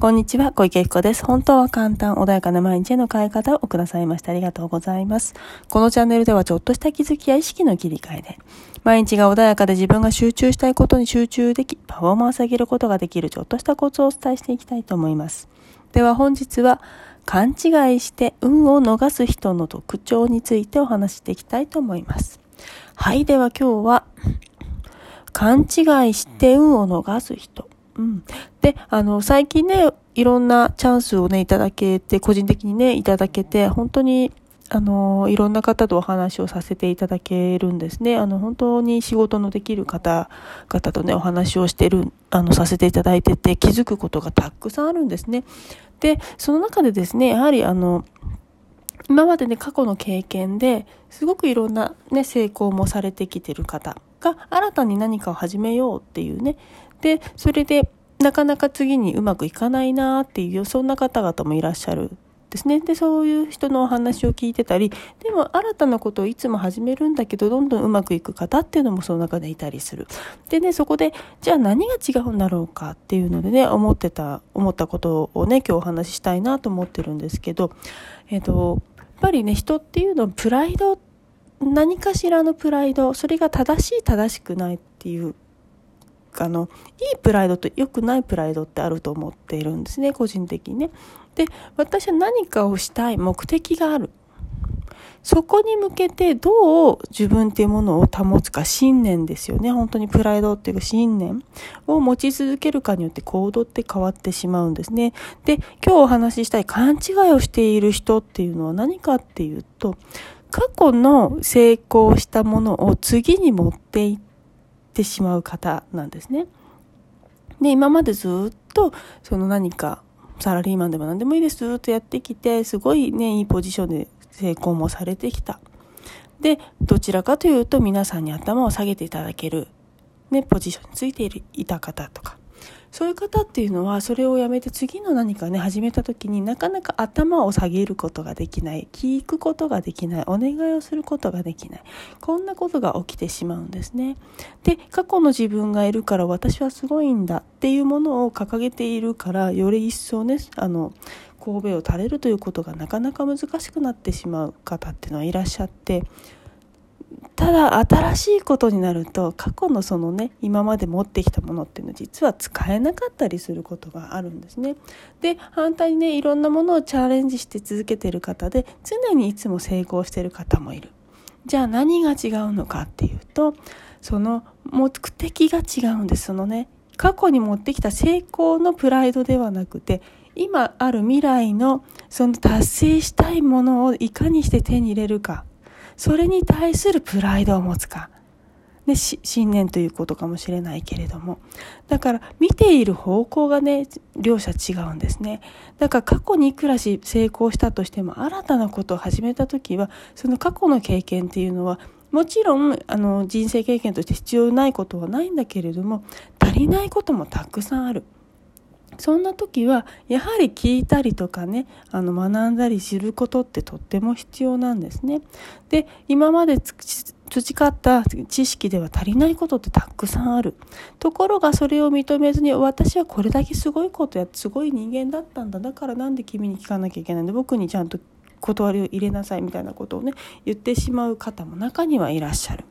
こんにちは、小池彦です。本当は簡単、穏やかな毎日への変え方をくださいましてありがとうございます。このチャンネルではちょっとした気づきや意識の切り替えで、毎日が穏やかで自分が集中したいことに集中でき、パフォーマンス上げることができるちょっとしたコツをお伝えしていきたいと思います。では本日は、勘違いして運を逃す人の特徴についてお話していきたいと思います。はい、では今日は、勘違いして運を逃す人。うん。で、あの、最近ね、いろんなチャンスをね、いただけて、個人的にね、いただけて、本当に、あの、いろんな方とお話をさせていただけるんですね。あの、本当に仕事のできる方々とね、お話をしてる、あの、させていただいてて、気づくことがたくさんあるんですね。で、その中でですね、やはりあの、今までね、過去の経験ですごくいろんなね、成功もされてきてる方が新たに何かを始めようっていうね、で、それでなかなか次にうまくいかないなっていう、そんな方々もいらっしゃるですね。で、そういう人のお話を聞いてたり、でも新たなことをいつも始めるんだけど、どんどんうまくいく方っていうのもその中でいたりする。でね、そこで、じゃあ何が違うんだろうかっていうのでね、思ってた、思ったことをね、今日お話ししたいなと思ってるんですけど、えっ、と、やっぱりね、人っていうのはプライド、何かしらのプライド、それが正しい正しくないっていうあの、いいプライドと良くないプライドってあると思っているんですね、個人的にね。で、私は何かをしたい目的がある。そこに向けてどう自分っていうものを保つか信念ですよね。本当にプライドっていうか信念を持ち続けるかによって行動って変わってしまうんですね。で、今日お話ししたい勘違いをしている人っていうのは何かっていうと、過去の成功したものを次に持っていっててしまう方なんですね。で、今までずっと、その何か、サラリーマンでも何でもいいです、ずっとやってきて、すごいね、いいポジションで成功もされてきた。で、どちらかというと皆さんに頭を下げていただける、ね、ポジションについているいた方とか、そういう方っていうのはそれをやめて次の何かね始めた時になかなか頭を下げることができない聞くことができないお願いをすることができない。こんなことが起きてしまうんですね。で過去の自分がいるから私はすごいんだっていうものを掲げているからより一層ねあの神戸を垂れるということがなかなか難しくなってしまう方っていうのはいらっしゃってただ新しいことになると過去のそのね今まで持ってきたものっていうのは実は使えなかったりすることがあるんですね。で反対にねいろんなものをチャレンジして続けてる方で常にいつも成功してる方もいる。じゃあ何が違うのかっていうとその目的が違うんですそのね過去に持ってきた成功のプライドではなくて今ある未来のその達成したいものをいかにして手に入れるかそれに対するプライドを持つか。ね、信念ということかもしれないけれども。だから見ている方向がね、両者違うんですね。だから過去にいくらし成功したとしても新たなことを始めた時は、その過去の経験っていうのはもちろんあの人生経験として必要ないことはないんだけれども足りないこともたくさんある。そんな時はやはり聞いたりとかねあの学んだり知ることってとっても必要なんですね。で今まで培った知識では足りないことってたくさんある。ところがそれを認めずに私はこれだけすごいことやすごい人間だったんだだからなんで君に聞かなきゃいけないんだ僕にちゃんと断りを入れなさいみたいなことをね言ってしまう方も中にはいらっしゃる。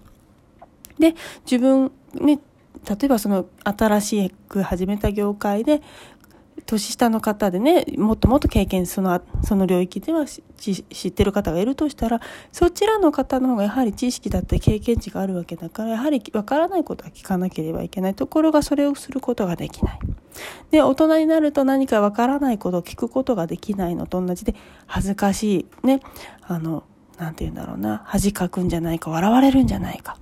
で自分ね例えばその新しく始めた業界で年下の方でね、もっともっと経験、その、その領域では知ってる方がいるとしたら、そちらの方の方がやはり知識だったり経験値があるわけだから、やはりわからないことは聞かなければいけないところがそれをすることができない。で、大人になると何かわからないことを聞くことができないのと同じで、恥ずかしい、ね、あの、なんて言うんだろうな、恥かくんじゃないか、笑われるんじゃないか。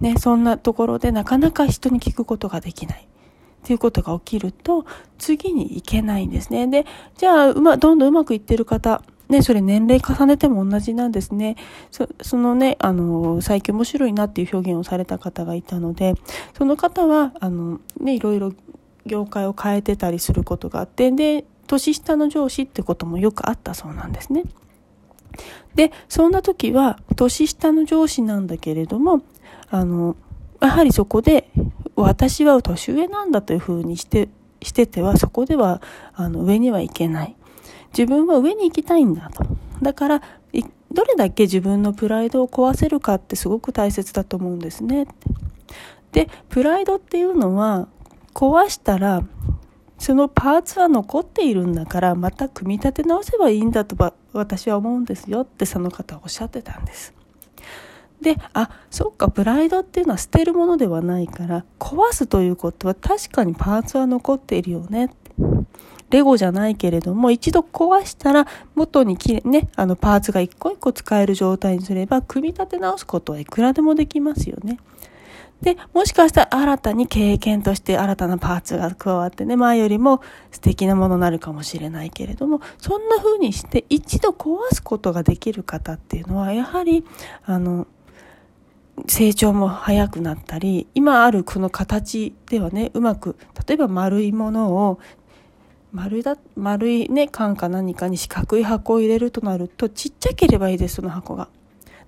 ね、そんなところでなかなか人に聞くことができない。っていうことが起きると、次に行けないんですね。で、じゃあ、うま、どんどんうまくいってる方、ね、それ年齢重ねても同じなんですね。そそのね、あの、最近面白いなっていう表現をされた方がいたので、その方は、あの、ね、いろいろ業界を変えてたりすることがあって、で、年下の上司ってこともよくあったそうなんですね。で、そんな時は、年下の上司なんだけれども、あの、やはりそこで、私は年上なんだというふうにしてしててはそこではあの上にはいけない。自分は上に行きたいんだと。だから、どれだけ自分のプライドを壊せるかってすごく大切だと思うんですね。で、プライドっていうのは壊したらそのパーツは残っているんだからまた組み立て直せばいいんだと私は思うんですよってその方はおっしゃってたんです。で、あ、そっか、プライドっていうのは捨てるものではないから、壊すということは確かにパーツは残っているよね。レゴじゃないけれども、一度壊したら元にきれね、あのパーツが一個一個使える状態にすれば、組み立て直すことはいくらでもできますよね。で、もしかしたら新たに経験として新たなパーツが加わってね、前よりも素敵なものになるかもしれないけれども、そんな風にして一度壊すことができる方っていうのは、やはり、あの、成長も早くなったり今あるこの形ではねうまく例えば丸いものを丸だ丸いね缶か何かに四角い箱を入れるとなるとちっちゃければいいですその箱が。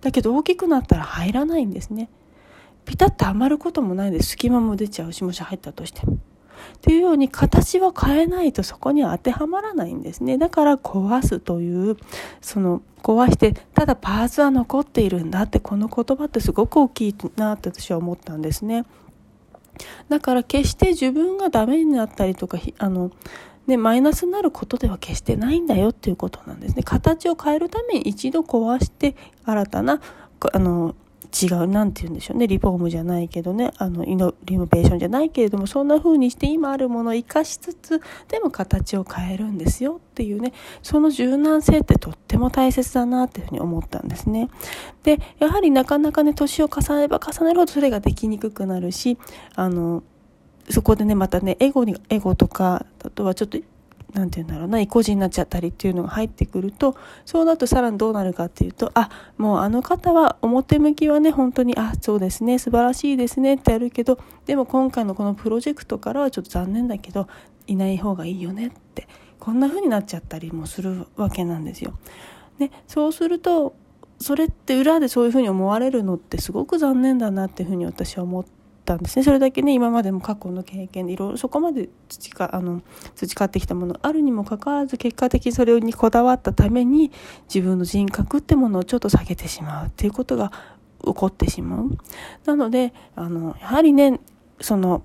だけど大きくなったら入らないんですね。ピタッとはまることもないです隙間も出ちゃうしもし入ったとしても。というように形は変えないとそこには当てはまらないんですね。だから壊すという、その壊して、ただパーツは残っているんだってこの言葉ってすごく大きいなって私は思ったんですね。だから決して自分がダメになったりとか、あの、ね、マイナスになることでは決してないんだよっていうことなんですね。形を変えるために一度壊して新たなあの違う、なんて言うんでしょうね。リフォームじゃないけどね、あの、イノ、リノベーションじゃないけれども、そんな風にして今あるものを活かしつつ、でも形を変えるんですよっていうね、その柔軟性ってとっても大切だなっていうふうに思ったんですね。で、やはりなかなかね、年を重ねれば重ねるほどそれができにくくなるし、あの、そこでね、またね、エゴに、エゴとか、あとはちょっとなんて言うんだろうな、意固地になっちゃったりっていうのが入ってくると、そうなるとさらにどうなるかっていうと、あ、もうあの方は表向きはね、本当に、あ、そうですね、素晴らしいですねってやるけど、でも今回のこのプロジェクトからはちょっと残念だけど、いない方がいいよねって、こんな風になっちゃったりもするわけなんですよ。ね、そうすると、それって裏でそういうふうに思われるのってすごく残念だなっていうふうに私は思ってたんですねそれだけね今までも過去の経験でいろいろそこまで培あの培ってきたものあるにもかかわらず結果的にそれにこだわったために自分の人格ってものをちょっと下げてしまうっていうことが起こってしまう。なのであのやはりねその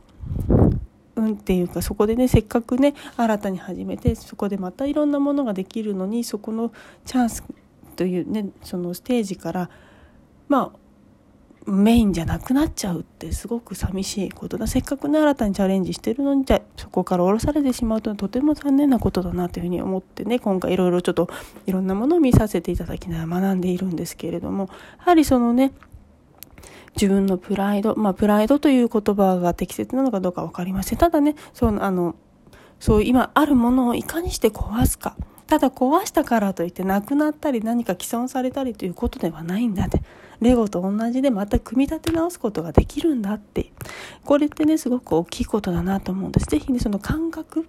うんっていうかそこでねせっかくね新たに始めてそこでまたいろんなものができるのにそこのチャンスというねそのステージからまあメインじゃなくなっちゃうってすごく寂しいことだ。せっかくね新たにチャレンジしてるのにじゃそこから降ろされてしまうととても残念なことだなというふうに思ってね今回いろいろちょっといろんなものを見させていただきながら学んでいるんですけれどもやはりそのね自分のプライドまあプライドという言葉が適切なのかどうか分かりません。ただねそのあのそう今あるものをいかにして壊すか。ただ壊したからといってなくなったり何か既存されたりということではないんだって。レゴと同じでまた組み立て直すことができるんだって。これってねすごく大きいことだなと思うんです。是非ねその感覚。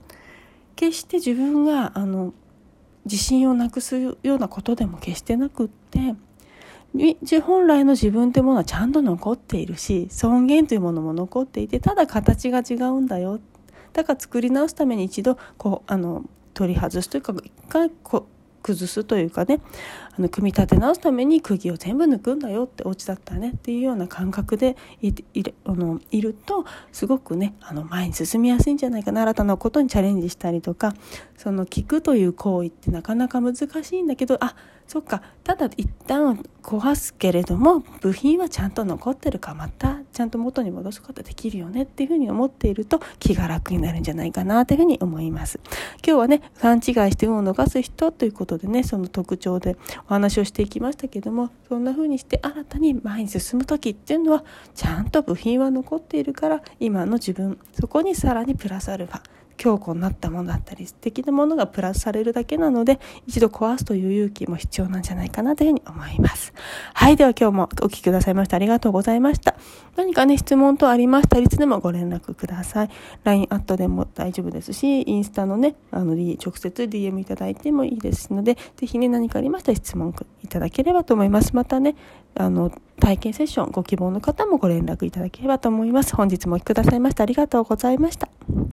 決して自分があの自信をなくすようなことでも決してなくって本来の自分というものはちゃんと残っているし尊厳というものも残っていてただ形が違うんだよ。だから作り直すために一度こうあの取り外すというか一回こ崩すというかねあの組み立て直すために釘を全部抜くんだよってお家だったねっていうような感覚でいいあのいるとすごくねあの前に進みやすいんじゃないかな新たなことにチャレンジしたりとかその聞くという行為ってなかなか難しいんだけどあそっかただ一旦壊すけれども部品はちゃんと残ってるかまたちゃんと元に戻すことできるよねっていうふうに思っていると気が楽になるんじゃないかなというふうに思います。今日はね勘違いして運を逃す人ということでねその特徴でお話をしていきましたけどもそんなふうにして新たに前に進む時っていうのはちゃんと部品は残っているから今の自分そこにさらにプラスアルファ強固になったものだったり素敵なものがプラスされるだけなので一度壊すという勇気も必要なんじゃないかなというふうに思います。はいでは今日もお聴きくださいましてありがとうございました。何かね質問等ありましたらいつでもご連絡ください LINE アットでも大丈夫ですしインスタのねあの直接 DM いただいてもいいですのでぜひね何かありましたら質問いただければと思います。またねあの体験セッションご希望の方もご連絡いただければと思います。本日もお聴きくださいましてありがとうございました。